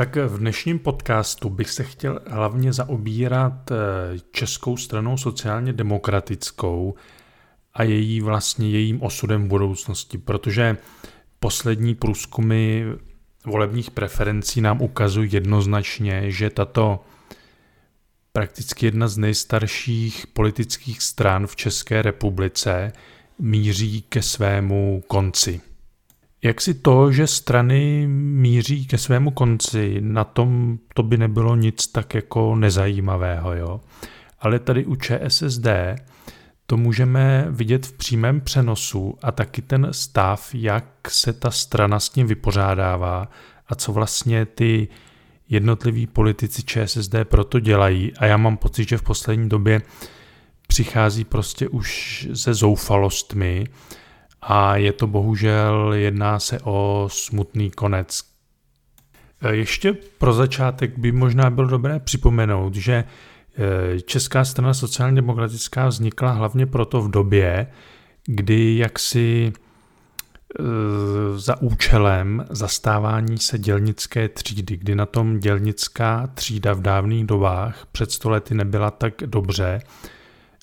Tak v dnešním podcastu bych se chtěl hlavně zaobírat eh, českou stranou sociálně demokratickou a její vlastně jejím osudem v budoucnosti, protože poslední průzkumy volebních preferencí nám ukazují jednoznačně, že tato prakticky jedna z nejstarších politických stran v České republice míří ke svému konci. Jak si to, že strany míří ke svému konci, na tom to by nebylo nic tak jako nezajímavého, jo. Ale tady u ČSSD to můžeme vidět v přímém přenosu a taky ten stav, jak se ta strana s tím vypořádává a co vlastně ty jednotliví politici ČSSD proto dělají. A já mám pocit, že v poslední době přichází prostě už se zoufalostmi, a je to bohužel, jedná se o smutný konec. E, ještě pro začátek by možná bylo dobré připomenout, že e, Česká strana sociálně demokratická vznikla hlavně proto v době, kdy jaksi e, za účelem zastávání se dělnické třídy, kdy na tom dělnická třída v dávných dobách před stolety nebyla tak dobře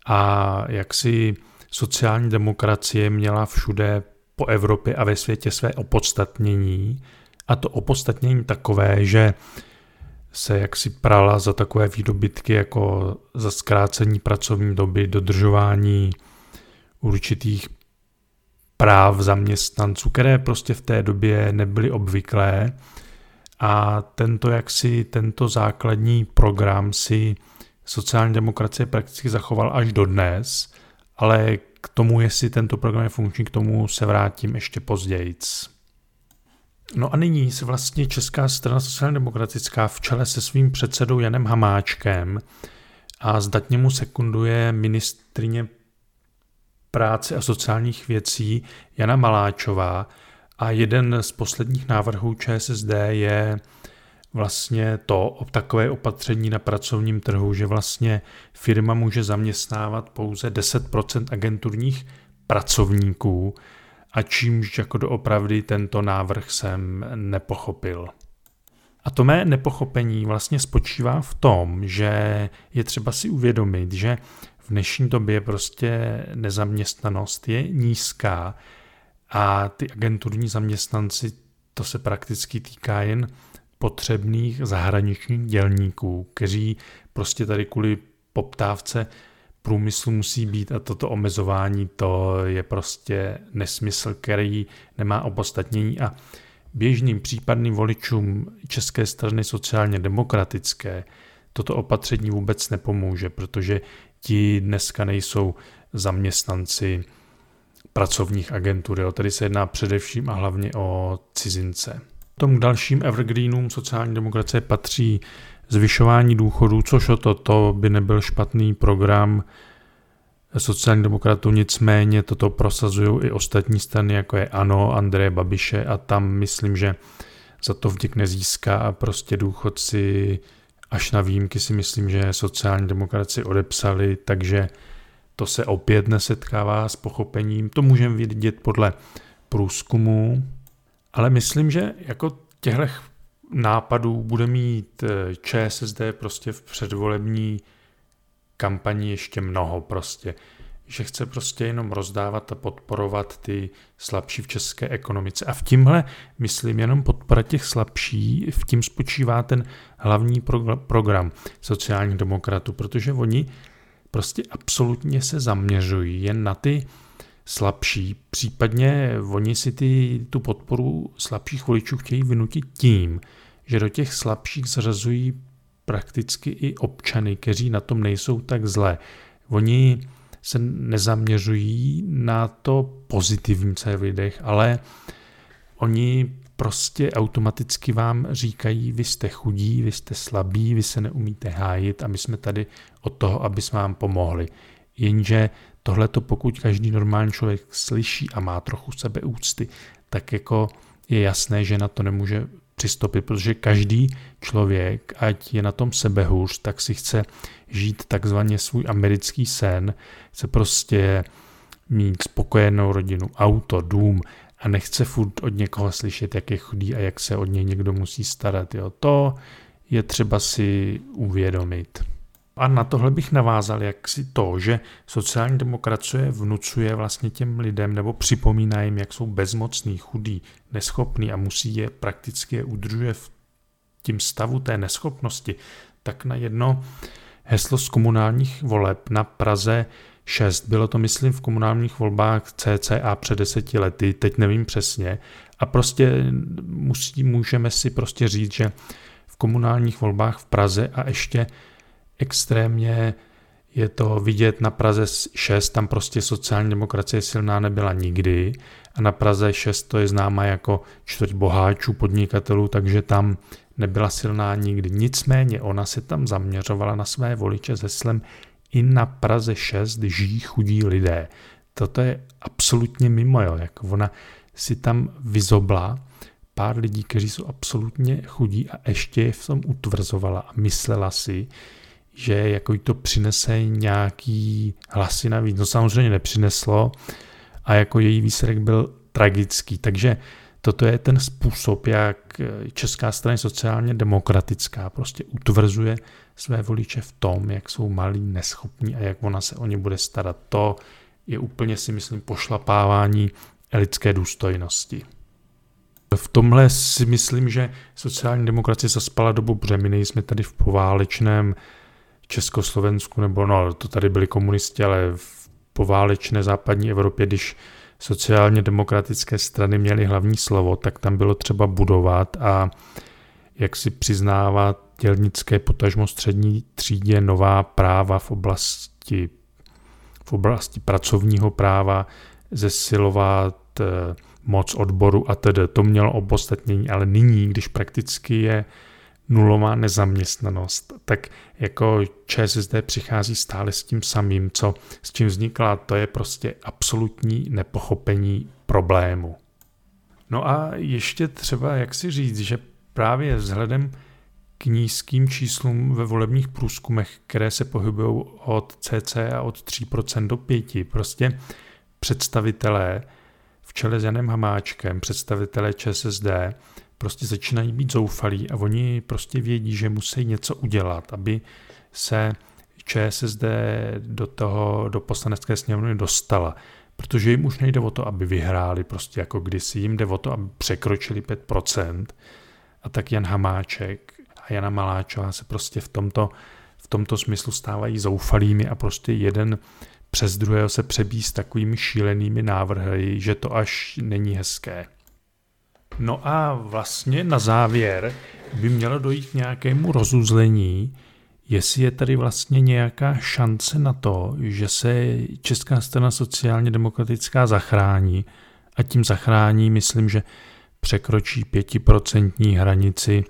a jak si sociální demokracie měla všude po Evropě a ve světě své opodstatnění. A to opodstatnění takové, že se jaksi prala za takové výdobytky jako za zkrácení pracovní doby, dodržování určitých práv zaměstnanců, které prostě v té době nebyly obvyklé. A tento jaksi, tento základní program si sociální demokracie prakticky zachoval až do dnes ale k tomu, jestli tento program je funkční, k tomu se vrátím ještě později. No a nyní se vlastně Česká strana sociálně demokratická v čele se svým předsedou Janem Hamáčkem a zdatně mu sekunduje ministrině práce a sociálních věcí Jana Maláčová a jeden z posledních návrhů ČSSD je vlastně to takové opatření na pracovním trhu, že vlastně firma může zaměstnávat pouze 10% agenturních pracovníků a čímž jako doopravdy tento návrh jsem nepochopil. A to mé nepochopení vlastně spočívá v tom, že je třeba si uvědomit, že v dnešní době prostě nezaměstnanost je nízká a ty agenturní zaměstnanci, to se prakticky týká jen potřebných zahraničních dělníků, kteří prostě tady kvůli poptávce průmyslu musí být a toto omezování to je prostě nesmysl, který nemá opodstatnění a běžným případným voličům České strany sociálně demokratické toto opatření vůbec nepomůže, protože ti dneska nejsou zaměstnanci pracovních agentur. Tady se jedná především a hlavně o cizince tom dalším evergreenům sociální demokracie patří zvyšování důchodů, což o to, to by nebyl špatný program sociální demokratů, nicméně toto prosazují i ostatní strany, jako je ANO, Andreje Babiše a tam myslím, že za to vděk nezíská a prostě důchodci až na výjimky si myslím, že sociální demokraci odepsali, takže to se opět nesetkává s pochopením. To můžeme vidět podle průzkumu, ale myslím, že jako těchto nápadů bude mít eh, ČSSD prostě v předvolební kampani ještě mnoho prostě. Že chce prostě jenom rozdávat a podporovat ty slabší v české ekonomice. A v tímhle, myslím, jenom podpora těch slabší, v tím spočívá ten hlavní program sociálních demokratů, protože oni prostě absolutně se zaměřují jen na ty slabší, případně oni si ty, tu podporu slabších voličů chtějí vynutit tím, že do těch slabších zařazují prakticky i občany, kteří na tom nejsou tak zlé. Oni se nezaměřují na to pozitivní, co je v lidech, ale oni prostě automaticky vám říkají, vy jste chudí, vy jste slabí, vy se neumíte hájit a my jsme tady od toho, aby jsme vám pomohli. Jenže Tohle to pokud každý normální člověk slyší a má trochu sebeúcty, tak jako je jasné, že na to nemůže přistoupit, protože každý člověk, ať je na tom sebehůř, tak si chce žít takzvaně svůj americký sen, chce prostě mít spokojenou rodinu, auto, dům a nechce furt od někoho slyšet, jak je chudý a jak se od něj někdo musí starat. Jo. To je třeba si uvědomit. A na tohle bych navázal, jak si to, že sociální demokracie vnucuje vlastně těm lidem nebo připomíná jim, jak jsou bezmocný, chudý, neschopný a musí je prakticky je udržuje v tím stavu té neschopnosti, tak na jedno heslo z komunálních voleb na Praze 6, bylo to myslím v komunálních volbách CCA před deseti lety, teď nevím přesně, a prostě musí, můžeme si prostě říct, že v komunálních volbách v Praze a ještě extrémně je to vidět na Praze 6, tam prostě sociální demokracie silná nebyla nikdy a na Praze 6 to je známa jako čtvrť boháčů, podnikatelů, takže tam nebyla silná nikdy. Nicméně ona se tam zaměřovala na své voliče s heslem i na Praze 6 žijí chudí lidé. Toto je absolutně mimo, jo. jak ona si tam vyzobla pár lidí, kteří jsou absolutně chudí a ještě je v tom utvrzovala a myslela si, že jako to přinese nějaký hlasy navíc. No samozřejmě nepřineslo a jako její výsledek byl tragický. Takže toto je ten způsob, jak Česká strana sociálně demokratická prostě utvrzuje své voliče v tom, jak jsou malí, neschopní a jak ona se o ně bude starat. To je úplně si myslím pošlapávání lidské důstojnosti. V tomhle si myslím, že sociální demokracie zaspala dobu, my nejsme tady v poválečném Československu, nebo no, to tady byli komunisti, ale v poválečné západní Evropě, když sociálně demokratické strany měly hlavní slovo, tak tam bylo třeba budovat a jak si přiznávat dělnické potažmo střední třídě nová práva v oblasti, v oblasti pracovního práva, zesilovat eh, moc odboru a tedy. To mělo opostatnění, ale nyní, když prakticky je nulová nezaměstnanost, tak jako ČSSD přichází stále s tím samým, co s čím vznikla, to je prostě absolutní nepochopení problému. No a ještě třeba, jak si říct, že právě vzhledem k nízkým číslům ve volebních průzkumech, které se pohybují od cca od 3% do 5%, prostě představitelé v čele s Janem Hamáčkem, představitelé ČSSD, prostě začínají být zoufalí a oni prostě vědí, že musí něco udělat, aby se ČSSD do toho, do poslanecké sněmovny dostala. Protože jim už nejde o to, aby vyhráli, prostě jako kdysi, jim jde o to, aby překročili 5%. A tak Jan Hamáček a Jana Maláčová se prostě v tomto, v tomto smyslu stávají zoufalými a prostě jeden přes druhého se přebí s takovými šílenými návrhy, že to až není hezké. No a vlastně na závěr by mělo dojít k nějakému rozuzlení, jestli je tady vlastně nějaká šance na to, že se Česká strana sociálně demokratická zachrání a tím zachrání, myslím, že překročí pětiprocentní hranici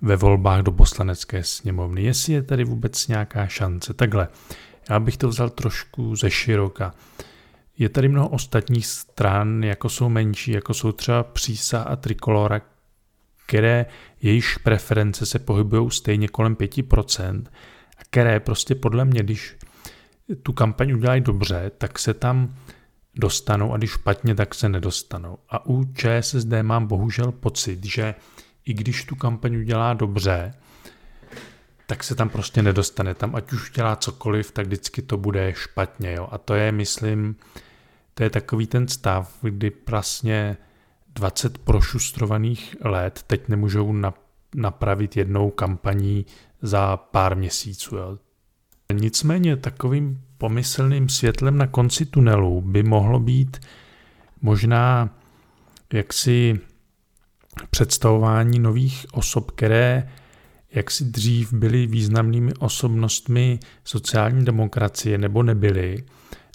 ve volbách do poslanecké sněmovny. Jestli je tady vůbec nějaká šance. Takhle, já bych to vzal trošku ze široka. Je tady mnoho ostatních stran, jako jsou menší, jako jsou třeba Přísa a Trikolora, které jejich preference se pohybují stejně kolem 5% a které prostě podle mě, když tu kampaň udělají dobře, tak se tam dostanou a když špatně, tak se nedostanou. A u ČSSD mám bohužel pocit, že i když tu kampaň udělá dobře, tak se tam prostě nedostane. Tam ať už dělá cokoliv, tak vždycky to bude špatně. Jo? A to je, myslím, to je takový ten stav, kdy vlastně 20 prošustrovaných let teď nemůžou napravit jednou kampaní za pár měsíců. Nicméně takovým pomyslným světlem na konci tunelu by mohlo být možná jaksi představování nových osob, které jaksi dřív byly významnými osobnostmi sociální demokracie nebo nebyly,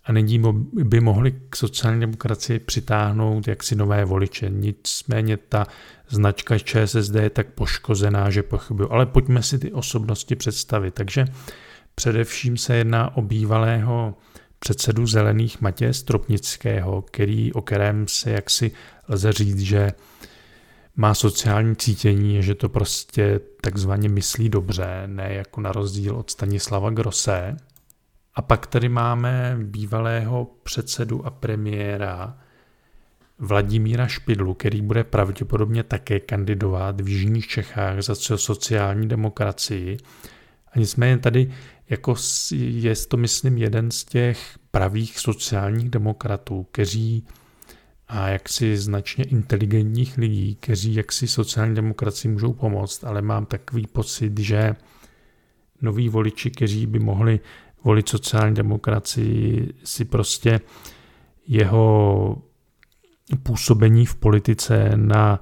a nyní by mohli k sociální demokracii přitáhnout jaksi nové voliče. Nicméně ta značka ČSSD je tak poškozená, že pochybuju. Ale pojďme si ty osobnosti představit. Takže především se jedná o bývalého předsedu zelených Matěje Stropnického, který, o kterém se jaksi lze říct, že má sociální cítění, že to prostě takzvaně myslí dobře, ne jako na rozdíl od Stanislava Grose. A pak tady máme bývalého předsedu a premiéra Vladimíra Špidlu, který bude pravděpodobně také kandidovat v Jižních Čechách za sociální demokracii. A nicméně tady jako je to, myslím, jeden z těch pravých sociálních demokratů, kteří a jaksi značně inteligentních lidí, kteří jaksi sociální demokracii můžou pomoct, ale mám takový pocit, že noví voliči, kteří by mohli volit sociální demokracii, si prostě jeho působení v politice na,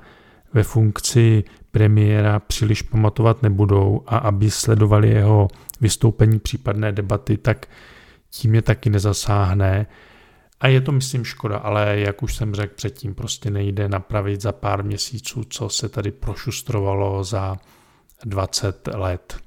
ve funkci premiéra příliš pamatovat nebudou a aby sledovali jeho vystoupení případné debaty, tak tím je taky nezasáhne. A je to, myslím, škoda, ale jak už jsem řekl předtím, prostě nejde napravit za pár měsíců, co se tady prošustrovalo za 20 let.